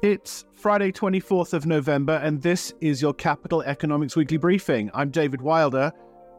It's Friday, 24th of November, and this is your Capital Economics Weekly Briefing. I'm David Wilder.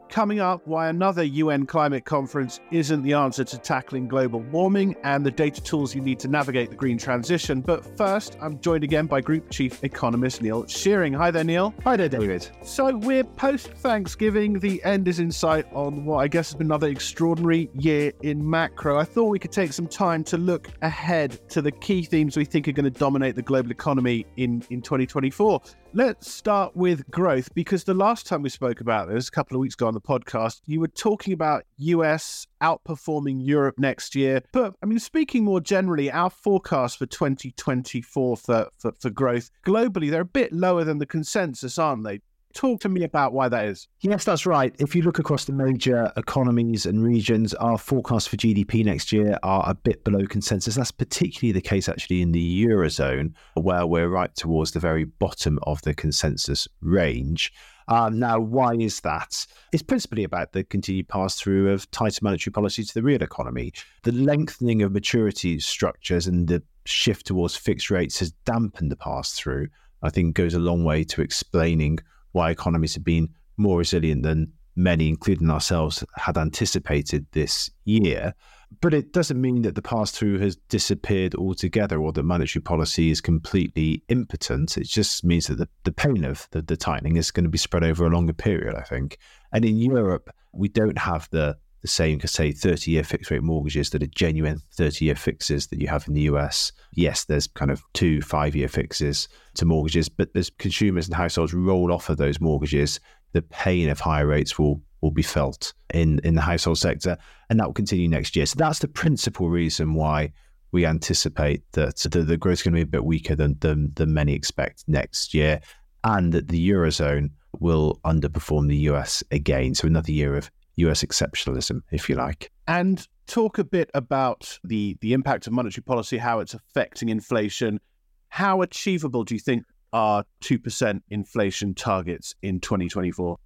Coming up, why another UN climate conference isn't the answer to tackling global warming and the data tools you need to navigate the green transition. But first, I'm joined again by Group Chief Economist Neil Shearing. Hi there, Neil. Hi there, David. So we're post Thanksgiving. The end is in sight on what I guess has been another extraordinary year in macro. I thought we could take some time to look ahead to the key themes we think are going to dominate the global economy in, in 2024. Let's start with growth because the last time we spoke about this, a couple of weeks ago on the podcast, you were talking about US outperforming Europe next year. But I mean, speaking more generally, our forecast for 2024 for, for, for growth globally, they're a bit lower than the consensus, aren't they? Talk to me about why that is. Yes, that's right. If you look across the major economies and regions, our forecasts for GDP next year are a bit below consensus. That's particularly the case actually in the Eurozone, where we're right towards the very bottom of the consensus range. Um, now, why is that? It's principally about the continued pass through of tighter monetary policy to the real economy. The lengthening of maturity structures and the shift towards fixed rates has dampened the pass through. I think goes a long way to explaining why economies have been more resilient than many, including ourselves, had anticipated this year. But it doesn't mean that the pass through has disappeared altogether or that monetary policy is completely impotent. It just means that the, the pain of the, the tightening is going to be spread over a longer period, I think. And in Europe, we don't have the the same, say, 30 year fixed rate mortgages that are genuine 30 year fixes that you have in the US. Yes, there's kind of two five year fixes to mortgages, but as consumers and households roll off of those mortgages, the pain of higher rates will will be felt in, in the household sector, and that will continue next year. So that's the principal reason why we anticipate that the, the growth is going to be a bit weaker than, than, than many expect next year, and that the Eurozone will underperform the US again. So another year of US exceptionalism, if you like. And talk a bit about the, the impact of monetary policy, how it's affecting inflation. How achievable do you think are 2% inflation targets in 2024?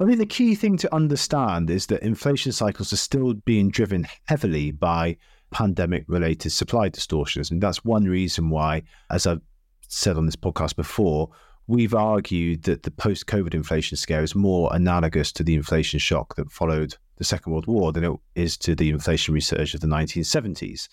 I think the key thing to understand is that inflation cycles are still being driven heavily by pandemic related supply distortions. And that's one reason why, as I've said on this podcast before, we've argued that the post COVID inflation scare is more analogous to the inflation shock that followed the Second World War than it is to the inflationary surge of the 1970s.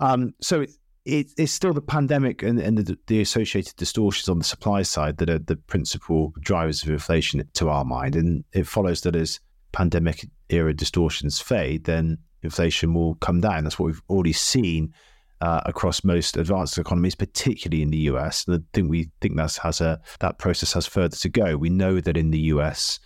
Um, so it, it, it's still the pandemic and, and the, the, associated distortions on the supply side that are the principal drivers of inflation to our mind. And it follows that as pandemic era distortions fade, then inflation will come down. That's what we've already seen uh, across most advanced economies, particularly in the US. And I think we think that has a that process has further to go. We know that in the US,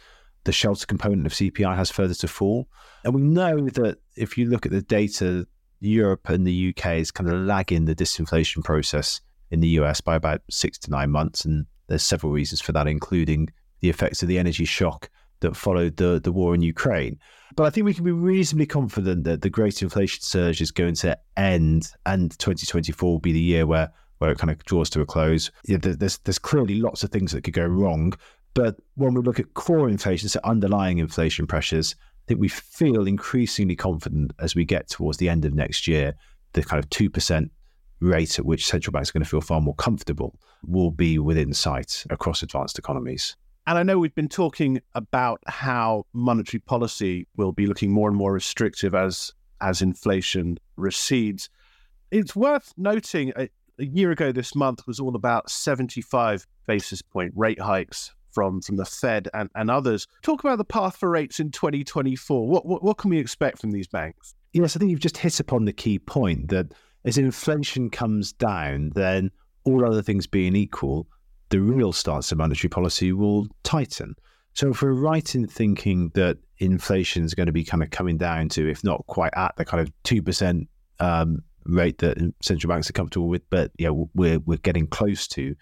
the shelter component of CPI has further to fall, and we know that if you look at the data, Europe and the UK is kind of lagging the disinflation process in the US by about six to nine months, and there's several reasons for that, including the effects of the energy shock that followed the, the war in Ukraine. But I think we can be reasonably confident that the great inflation surge is going to end, and 2024 will be the year where where it kind of draws to a close. Yeah, there's there's clearly lots of things that could go wrong, but when we look at core inflation, so underlying inflation pressures, I think we feel increasingly confident as we get towards the end of next year. The kind of two percent rate at which central banks are going to feel far more comfortable will be within sight across advanced economies. And I know we've been talking about how monetary policy will be looking more and more restrictive as as inflation recedes. It's worth noting a, a year ago this month was all about 75 basis point rate hikes from from the Fed and, and others. Talk about the path for rates in 2024. What, what what can we expect from these banks? Yes, I think you've just hit upon the key point that as inflation comes down, then all other things being equal, the real stance of monetary policy will tighten. So if we're right in thinking that inflation is going to be kind of coming down to, if not quite at the kind of two percent um, rate that central banks are comfortable with, but yeah, we're we're getting close to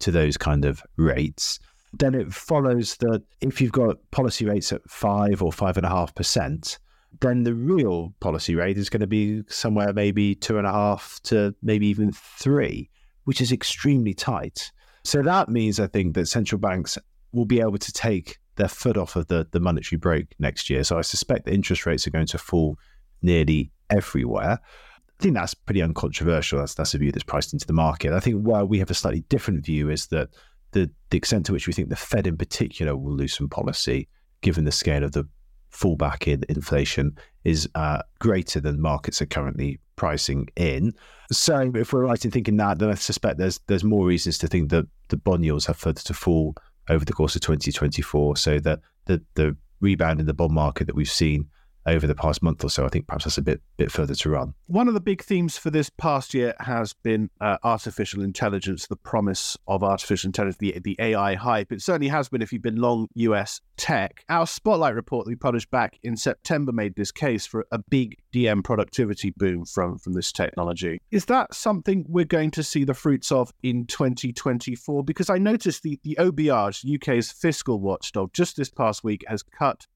to those kind of rates. Then it follows that if you've got policy rates at five or five and a half percent, then the real policy rate is going to be somewhere maybe two and a half to maybe even three, which is extremely tight. So that means, I think, that central banks will be able to take their foot off of the, the monetary brake next year. So I suspect that interest rates are going to fall nearly everywhere. I think that's pretty uncontroversial. That's that's a view that's priced into the market. I think where we have a slightly different view is that the the extent to which we think the Fed in particular will loosen policy, given the scale of the fallback in inflation, is uh, greater than markets are currently pricing in. So if we're right in thinking that, then I suspect there's there's more reasons to think that the bond yields have further to fall over the course of 2024. So that the the rebound in the bond market that we've seen over the past month or so. I think perhaps that's a bit bit further to run. One of the big themes for this past year has been uh, artificial intelligence, the promise of artificial intelligence, the, the AI hype. It certainly has been if you've been long US tech. Our Spotlight report that we published back in September made this case for a big DM productivity boom from, from this technology. Is that something we're going to see the fruits of in 2024? Because I noticed the, the OBR, UK's fiscal watchdog, just this past week has cut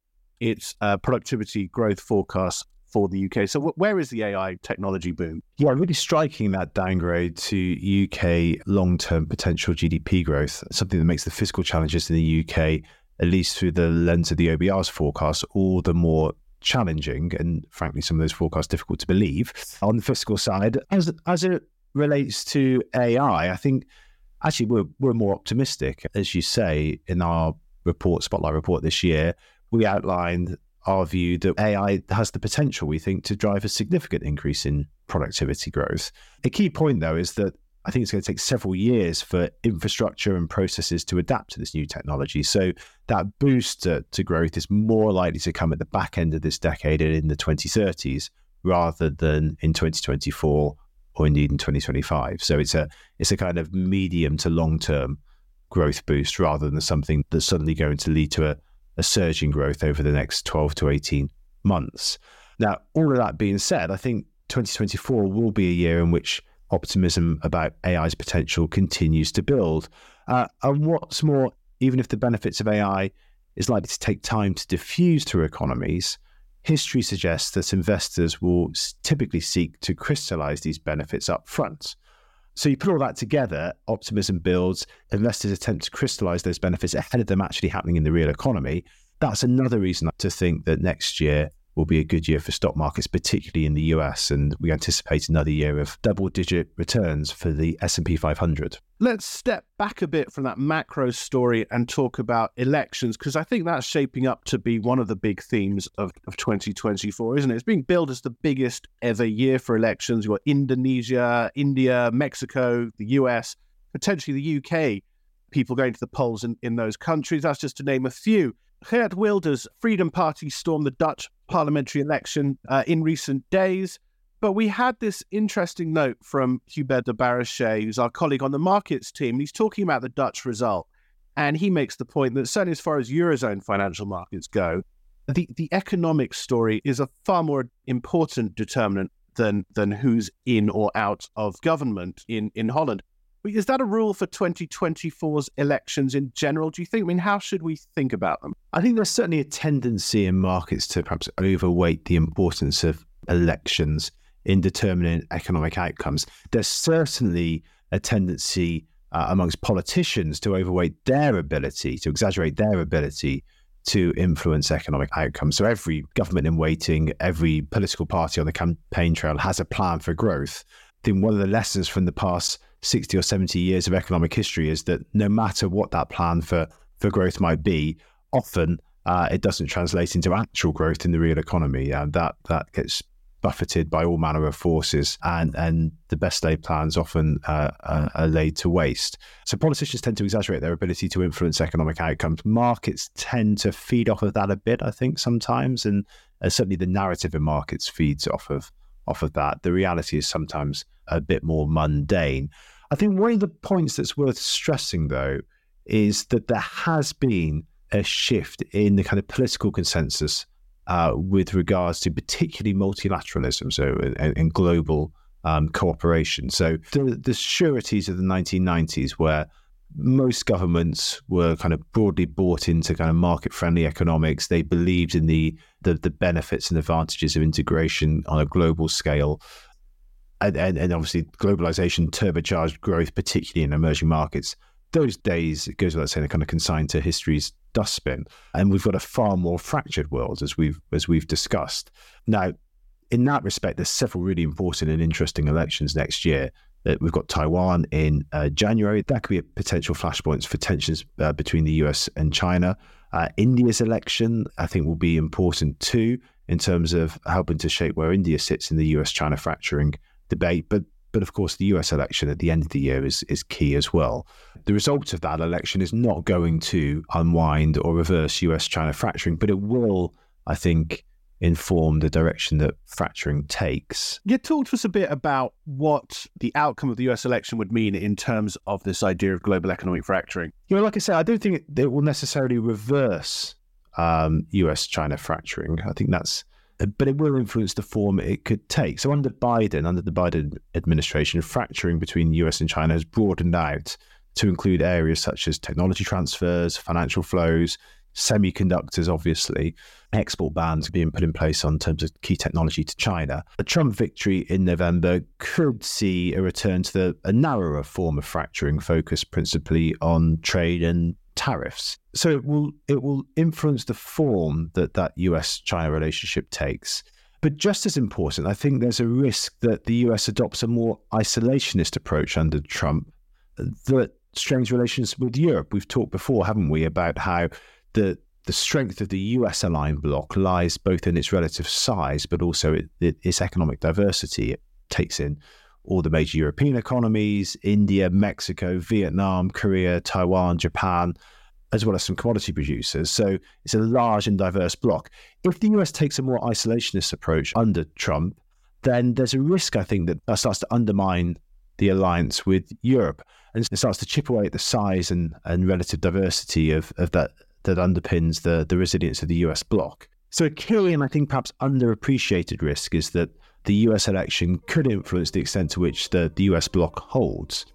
its uh, productivity growth forecast for the UK. So, w- where is the AI technology boom? Yeah, really striking that downgrade to UK long term potential GDP growth, something that makes the fiscal challenges in the UK, at least through the lens of the OBR's forecast, all the more challenging and frankly some of those forecasts difficult to believe on the fiscal side as as it relates to AI I think actually we're we're more optimistic as you say in our report spotlight report this year we outlined our view that AI has the potential, we think, to drive a significant increase in productivity growth. A key point, though, is that I think it's going to take several years for infrastructure and processes to adapt to this new technology. So that boost to, to growth is more likely to come at the back end of this decade and in the 2030s rather than in 2024 or indeed in 2025. So it's a it's a kind of medium to long term growth boost rather than something that's suddenly going to lead to a a surge in growth over the next 12 to 18 months. Now, all of that being said, I think 2024 will be a year in which optimism about AI's potential continues to build. Uh, and what's more, even if the benefits of AI is likely to take time to diffuse through economies, history suggests that investors will typically seek to crystallize these benefits up front. So you put all that together, optimism builds, investors attempt to crystallize those benefits ahead of them actually happening in the real economy. That's another reason to think that next year will be a good year for stock markets, particularly in the US, and we anticipate another year of double-digit returns for the S&P 500. Let's step back a bit from that macro story and talk about elections, because I think that's shaping up to be one of the big themes of, of 2024, isn't it? It's being billed as the biggest ever year for elections. You've got Indonesia, India, Mexico, the US, potentially the UK, people going to the polls in, in those countries. That's just to name a few. Geert Wilders' Freedom Party stormed the Dutch parliamentary election uh, in recent days. But we had this interesting note from Hubert de Barochez, who's our colleague on the markets team. He's talking about the Dutch result. And he makes the point that, certainly as far as Eurozone financial markets go, the, the economic story is a far more important determinant than, than who's in or out of government in, in Holland. Is that a rule for 2024's elections in general, do you think? I mean, how should we think about them? I think there's certainly a tendency in markets to perhaps overweight the importance of elections in determining economic outcomes. There's certainly a tendency uh, amongst politicians to overweight their ability, to exaggerate their ability to influence economic outcomes. So every government in waiting, every political party on the campaign trail has a plan for growth. I think one of the lessons from the past 60 or 70 years of economic history is that no matter what that plan for, for growth might be, often uh, it doesn't translate into actual growth in the real economy. Uh, that that gets buffeted by all manner of forces, and and the best laid plans often uh, uh, are laid to waste. So politicians tend to exaggerate their ability to influence economic outcomes. Markets tend to feed off of that a bit, I think, sometimes, and uh, certainly the narrative in markets feeds off of off of that. The reality is sometimes a bit more mundane. I think one of the points that's worth stressing, though, is that there has been a shift in the kind of political consensus uh, with regards to particularly multilateralism, so and, and global um, cooperation. So the, the sureties of the 1990s, where most governments were kind of broadly bought into kind of market-friendly economics. They believed in the, the the benefits and advantages of integration on a global scale and, and, and obviously globalization turbocharged growth, particularly in emerging markets. Those days, it goes without saying, are kind of consigned to history's dustbin, and we've got a far more fractured world as we've as we've discussed. Now, in that respect, there's several really important and interesting elections next year. Uh, we've got Taiwan in uh, January. That could be a potential flashpoints for tensions uh, between the US and China. Uh, India's election, I think, will be important too in terms of helping to shape where India sits in the US China fracturing debate. But but of course, the US election at the end of the year is, is key as well. The result of that election is not going to unwind or reverse US China fracturing, but it will, I think, inform the direction that fracturing takes. Yeah, talk to us a bit about what the outcome of the US election would mean in terms of this idea of global economic fracturing. You know, like I said, I don't think it, it will necessarily reverse um, US China fracturing. I think that's but it will influence the form it could take. So under Biden, under the Biden administration, fracturing between the US and China has broadened out to include areas such as technology transfers, financial flows, semiconductors, obviously, export bans being put in place on terms of key technology to China. A Trump victory in November could see a return to the, a narrower form of fracturing, focused principally on trade and tariffs. So it will it will influence the form that that US China relationship takes. But just as important, I think there's a risk that the US adopts a more isolationist approach under Trump that strains relations with Europe. We've talked before, haven't we, about how the the strength of the US aligned bloc lies both in its relative size, but also it, it, its economic diversity. It takes in all the major European economies India, Mexico, Vietnam, Korea, Taiwan, Japan, as well as some commodity producers. So it's a large and diverse bloc. If the US takes a more isolationist approach under Trump, then there's a risk, I think, that that starts to undermine the alliance with Europe and it starts to chip away at the size and, and relative diversity of, of that that underpins the, the resilience of the US bloc. So a and I think perhaps underappreciated risk is that the US election could influence the extent to which the, the US bloc holds.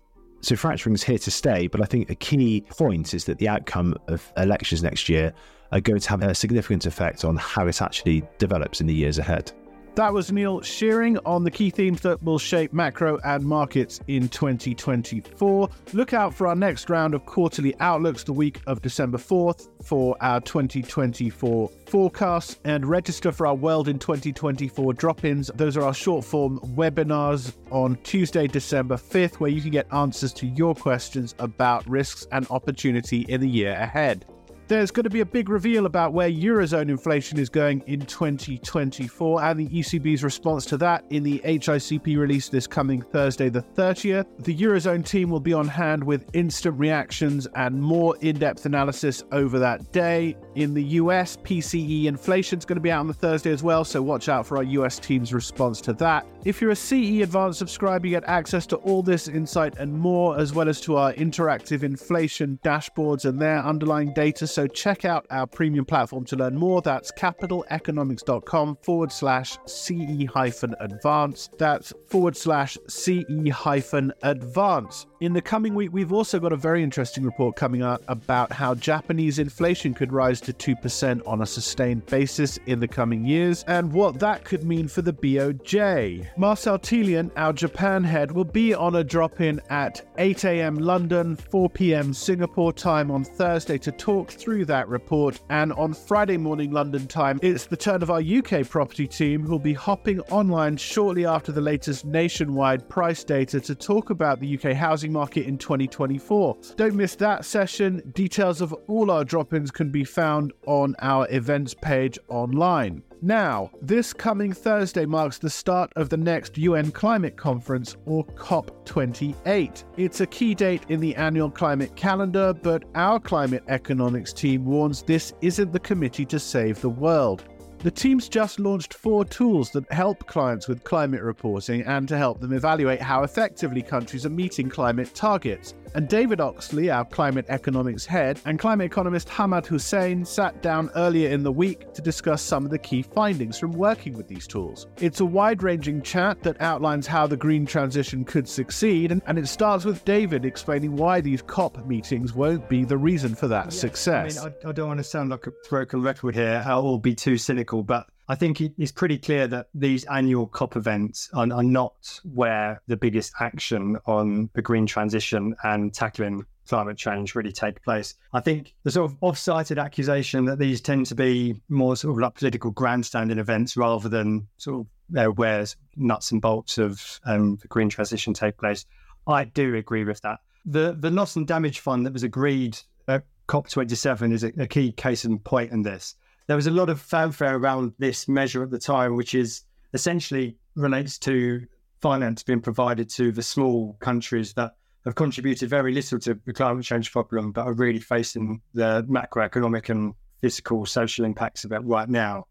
So fracturing is here to stay, but I think a key point is that the outcome of elections next year are going to have a significant effect on how it actually develops in the years ahead. That was Neil Shearing on the key themes that will shape macro and markets in 2024. Look out for our next round of quarterly outlooks the week of December 4th for our 2024 forecasts and register for our World in 2024 drop ins. Those are our short form webinars on Tuesday, December 5th, where you can get answers to your questions about risks and opportunity in the year ahead. There's going to be a big reveal about where Eurozone inflation is going in 2024 and the ECB's response to that in the HICP release this coming Thursday, the 30th. The Eurozone team will be on hand with instant reactions and more in depth analysis over that day. In the US, PCE inflation is going to be out on the Thursday as well, so watch out for our US team's response to that. If you're a CE Advanced subscriber, you get access to all this insight and more, as well as to our interactive inflation dashboards and their underlying data. So check out our premium platform to learn more. That's capitaleconomics.com forward slash CE hyphen advance. That's forward slash CE hyphen advance. In the coming week, we've also got a very interesting report coming out about how Japanese inflation could rise to 2% on a sustained basis in the coming years and what that could mean for the BOJ. Marcel Thieliant, our Japan head, will be on a drop in at 8 a.m. London, 4 p.m. Singapore time on Thursday to talk through that report. And on Friday morning London time, it's the turn of our UK property team who'll be hopping online shortly after the latest nationwide price data to talk about the UK housing market in 2024. Don't miss that session. Details of all our drop ins can be found on our events page online. Now, this coming Thursday marks the start of the next UN Climate Conference, or COP28. It's a key date in the annual climate calendar, but our climate economics team warns this isn't the committee to save the world. The team's just launched four tools that help clients with climate reporting and to help them evaluate how effectively countries are meeting climate targets. And David Oxley, our climate economics head, and climate economist Hamad Hussain sat down earlier in the week to discuss some of the key findings from working with these tools. It's a wide ranging chat that outlines how the green transition could succeed, and, and, it starts with David explaining why these COP meetings won't be the reason for that success. I, mean, I, I, don't want to sound like a broken record here or be too cynical, but I think it is pretty clear that these annual COP events are, are, not where the biggest action on the green transition and tackling climate change really take place. I think the sort of off-cited accusation that these tend to be more sort of like political grandstanding events rather than sort of where nuts and bolts of um, the green transition take place. I do agree with that. The the loss and damage fund that was agreed at COP27 is a, a key case in point in this there was a lot of fanfare around this measure at the time, which is essentially relates to finance being provided to the small countries that have contributed very little to the climate change problem, but are really facing the macroeconomic and physical social impacts of it right now.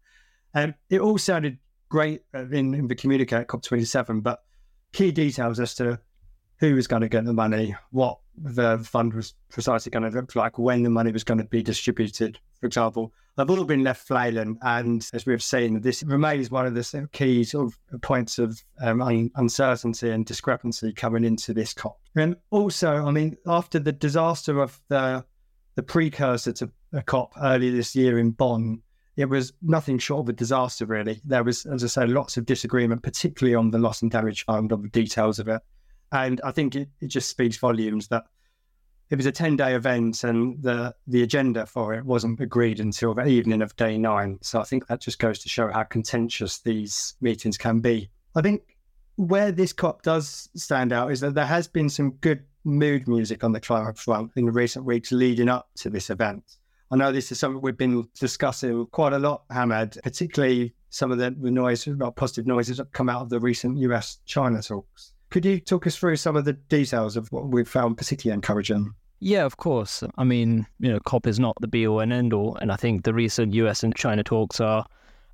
And it all sounded great in, in the communique at COP27, but key details as to who was going to get the money, what the fund was precisely going to look like, when the money was going to be distributed, for example, they've all been left flailing. And as we've seen, this remains one of the key sort of points of um, un- uncertainty and discrepancy coming into this COP. And also, I mean, after the disaster of the the precursor to a COP earlier this year in Bonn, it was nothing short of a disaster, really. There was, as I say, lots of disagreement, particularly on the loss and damage fund, on the details of it. And I think it, it just speaks volumes that it was a 10 day event and the, the agenda for it wasn't agreed until the evening of day nine. So I think that just goes to show how contentious these meetings can be. I think where this COP does stand out is that there has been some good mood music on the climate front in the recent weeks leading up to this event. I know this is something we've been discussing quite a lot, Hamad, particularly some of the, the noise, positive noises that come out of the recent US China talks. Could you talk us through some of the details of what we've found particularly encouraging? Yeah, of course. I mean, you know, COP is not the be all and end all. And I think the recent US and China talks are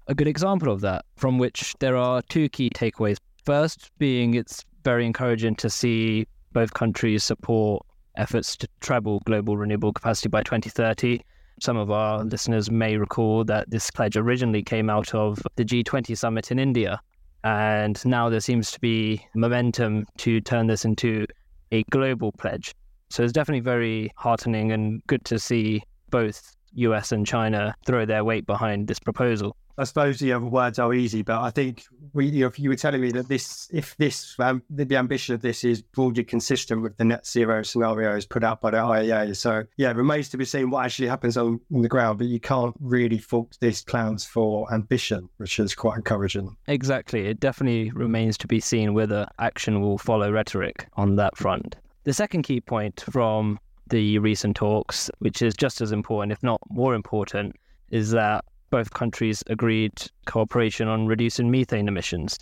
a good example of that, from which there are two key takeaways. First, being it's very encouraging to see both countries support efforts to treble global renewable capacity by 2030. Some of our listeners may recall that this pledge originally came out of the G20 summit in India and now there seems to be momentum to turn this into a global pledge. So it's definitely very heartening and good to see both US and China throw their weight behind this proposal. I suppose the other words are easy, but I think we, you, know, you were telling me that this, if this, um, the, the, ambition of this is broadly consistent with the net zero scenarios put out by the IEA. So yeah, it remains to be seen what actually happens on, on the ground, but you can't really fault these plans for ambition, which is quite encouraging. Exactly. It definitely remains to be seen whether action will follow rhetoric on that front. The second key point from the recent talks, which is just as important, if not more important, is that both countries agreed cooperation on reducing methane emissions.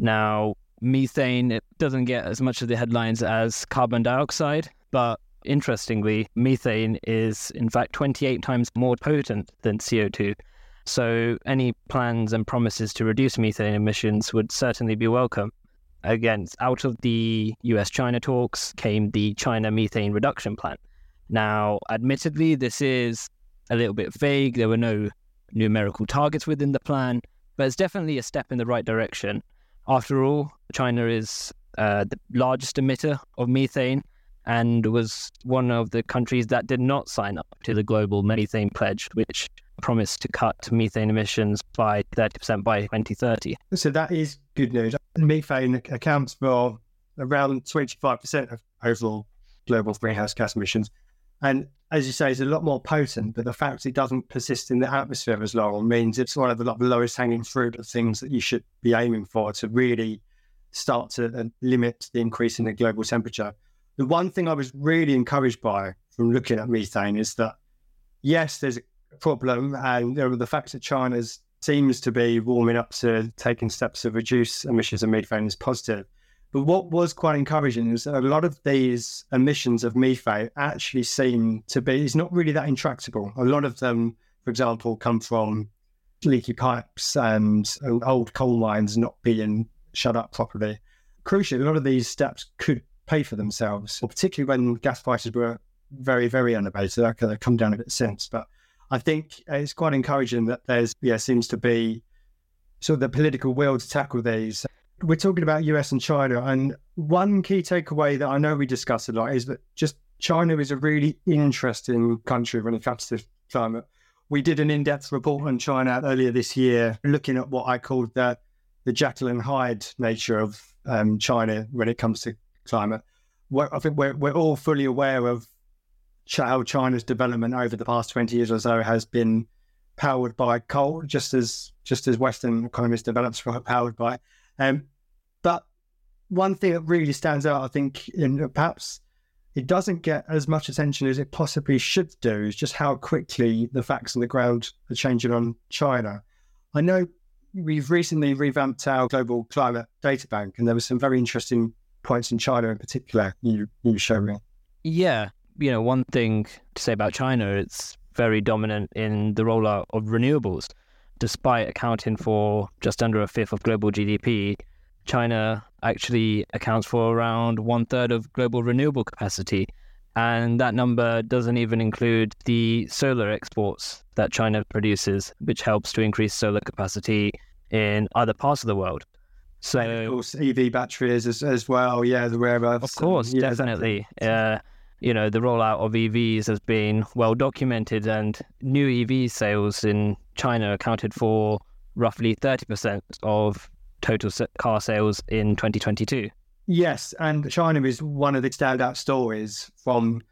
Now, methane it doesn't get as much of the headlines as carbon dioxide, but interestingly, methane is in fact 28 times more potent than CO2. So, any plans and promises to reduce methane emissions would certainly be welcome. Again, out of the US China talks came the China Methane Reduction Plan. Now, admittedly, this is a little bit vague. There were no numerical targets within the plan, but it's definitely a step in the right direction. After all, China is uh, the largest emitter of methane and was one of the countries that did not sign up to the global methane pledge, which promised to cut methane emissions by 30% by 2030. So that is good news. Methane accounts for around 25% of overall global greenhouse gas emissions. And as you say, it's a lot more potent, but the fact it doesn't persist in the atmosphere as long means it's one of the, lowest hanging fruit of things that you should be aiming for to really start to uh, limit the increase in the global temperature. The one thing I was really encouraged by from looking at methane is that, yes, there's problem, and you know, the fact that China seems to be warming up to taking steps to reduce emissions of methane is positive. But what was quite encouraging is that a lot of these emissions of methane actually seem to be, it's not really that intractable. A lot of them, for example, come from leaky pipes and old coal mines not being shut up properly. Crucially, a lot of these steps could pay for themselves, particularly when gas prices were very, very elevated. That have come down a bit since. But I think it's quite encouraging that there's, yeah, seems to be sort of the political will to tackle these we're talking about US and China, and one key takeaway that I know we discuss a lot is that just China is a really interesting country when it comes to climate. we did an in-depth report on China earlier this year, looking at what I called the the Jekyll and Hyde nature of um, China when it comes to climate. I think we're we're all fully aware of how China's development over the past twenty years or so has been powered by coal, just as just as Western economies developed powered by. Um, but one thing that really stands out, I think, in perhaps it doesn't get as much attention as it possibly should do, is just how quickly the facts on the ground are changing on China. I know we've recently revamped our global climate data bank, and there were some very interesting points in China in particular you you showed me. Yeah, you know, one thing to say about China, it's very dominant in the rollout of renewables. Despite accounting for just under a fifth of global GDP, China actually accounts for around one third of global renewable capacity. And that number doesn't even include the solar exports that China produces, which helps to increase solar capacity in other parts of the world. So, and of course, EV batteries as, as well. Yeah, the rare earths. Of course, yeah, definitely. Uh, you know, the rollout of EVs has been well documented, and new EV sales in China accounted for roughly 30% of total car sales in 2022. Yes, and China is one of the standout stories from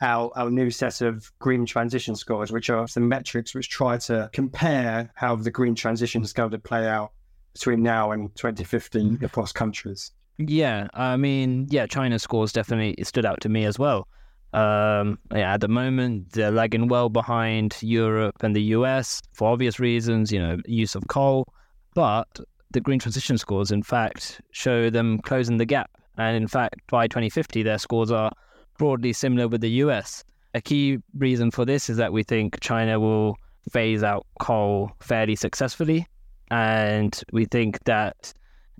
our, our new set of green transition scores, which are some metrics which try to compare how the green transition is going to play out between now and 2050 across countries. Yeah, I mean, yeah, China's scores definitely stood out to me as well. Um, yeah, at the moment, they're lagging well behind Europe and the US for obvious reasons, you know, use of coal. But the green transition scores, in fact, show them closing the gap. And in fact, by 2050, their scores are broadly similar with the US. A key reason for this is that we think China will phase out coal fairly successfully. And we think that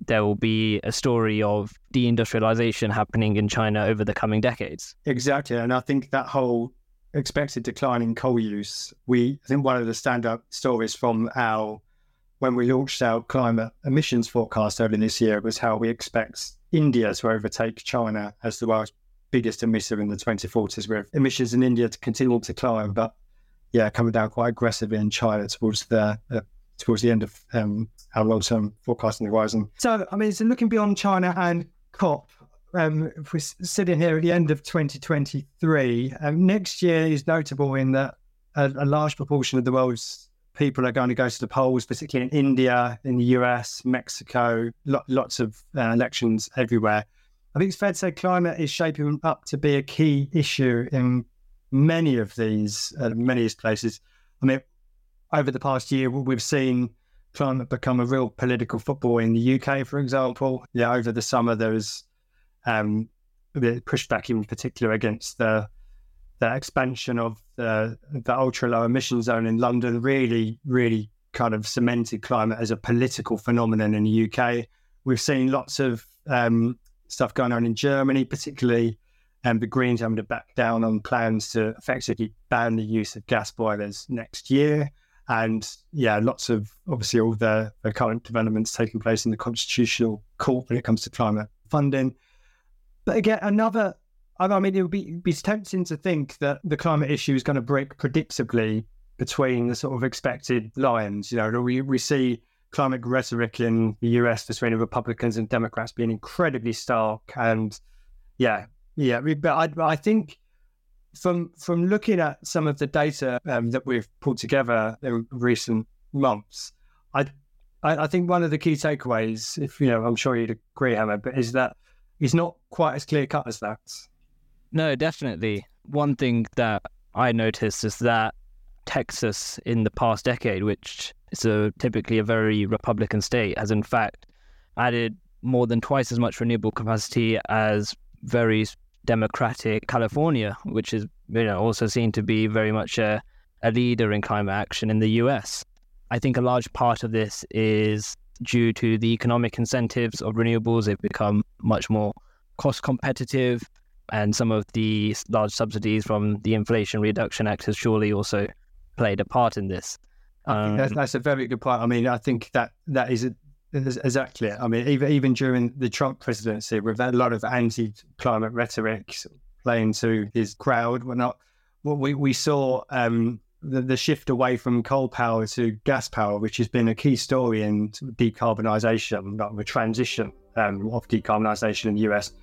there will be a story of deindustrialization happening in China over the coming decades. Exactly. And I think that whole expected decline in coal use, we I think one of the standout stories from our when we launched our climate emissions forecast earlier this year was how we expect India to overtake China as the world's biggest emitter in the 2040s, with emissions in India to continue to climb, but yeah, coming down quite aggressively in China towards the uh, towards the end of um, our long-term forecasting horizon. So, I mean, so looking beyond China and COP, um, if we're sitting here at the end of 2023, um, next year is notable in that a, a, large proportion of the world's people are going to go to the polls, particularly in India, in the US, Mexico, lo- lots of uh, elections everywhere. I think it's fair to say climate is shaping up to be a key issue in many of these uh, many of these places. I mean, over the past year, we've seen climate become a real political football in the UK, for example. Yeah, over the summer there was um, pushback in particular against the the expansion of the the ultra low emission zone in London. Really, really kind of cemented climate as a political phenomenon in the UK. We've seen lots of um, stuff going on in Germany, particularly um, the Greens having to back down on plans to effectively ban the use of gas boilers next year. And yeah, lots of obviously all the, the current developments taking place in the Constitutional Court when it comes to climate funding. But again, another, I mean, it would be, be tempting to think that the climate issue is going to break predictably between the sort of expected lines. You know, we, we see climate rhetoric in the US between Republicans and Democrats being incredibly stark. And yeah, yeah, but I, I think from from looking at some of the data um, that we've pulled together in recent months, I, I, think one of the key takeaways, if you know, I'm sure you'd agree, Hamad, but is that it's not quite as clear cut as that. No, definitely. One thing that I noticed is that Texas in the past decade, which is a, typically a very Republican state, has in fact added more than twice as much renewable capacity as very democratic California, which is you know also seen to be very much a, a leader in climate action in the US. I think a large part of this is due to the economic incentives of renewables. They've become much more cost competitive, and some of the large subsidies from the Inflation Reduction Act has surely also played a part in this. Um, that's, that's, a very good point. I mean, I think that that is a, Exactly. I mean, even even during the Trump presidency, with a lot of anti-climate rhetoric playing to his crowd, we're not. What we we saw um, the, the shift away from coal power to gas power, which has been a key story in decarbonisation, like the transition um, of decarbonisation in the US,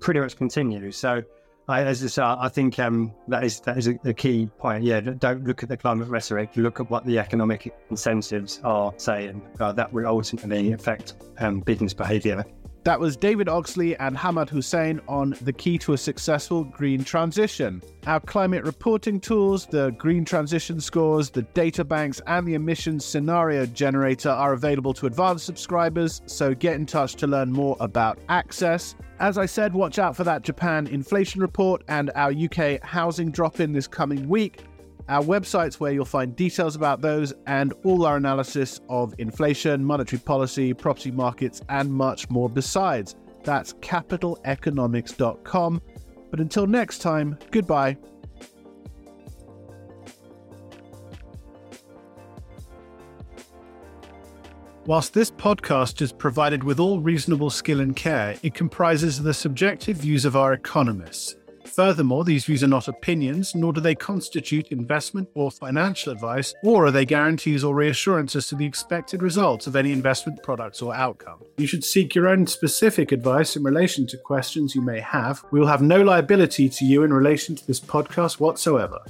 pretty much continues. So, I, as I say, I think um, that is that is a, a, key point. Yeah, don't look at the climate rhetoric. Look at what the economic incentives are saying. Uh, that will ultimately affect um, business behaviour. That was David Oxley and Hamad Hussain on the key to a successful green transition. Our climate reporting tools, the green transition scores, the data banks, and the emissions scenario generator are available to advanced subscribers, so get in touch to learn more about access. As I said, watch out for that Japan inflation report and our UK housing drop in this coming week. Our website's where you'll find details about those and all our analysis of inflation, monetary policy, property markets, and much more besides. That's capitaleconomics.com. But until next time, goodbye. Whilst this podcast is provided with all reasonable skill and care, it comprises the subjective views of our economists Furthermore, these views are not opinions, nor do they constitute investment or financial advice, or are they guarantees or reassurances to the expected results of any investment products or outcome. You should seek your own specific advice in relation to questions you may have. We will have no liability to you in relation to this podcast whatsoever.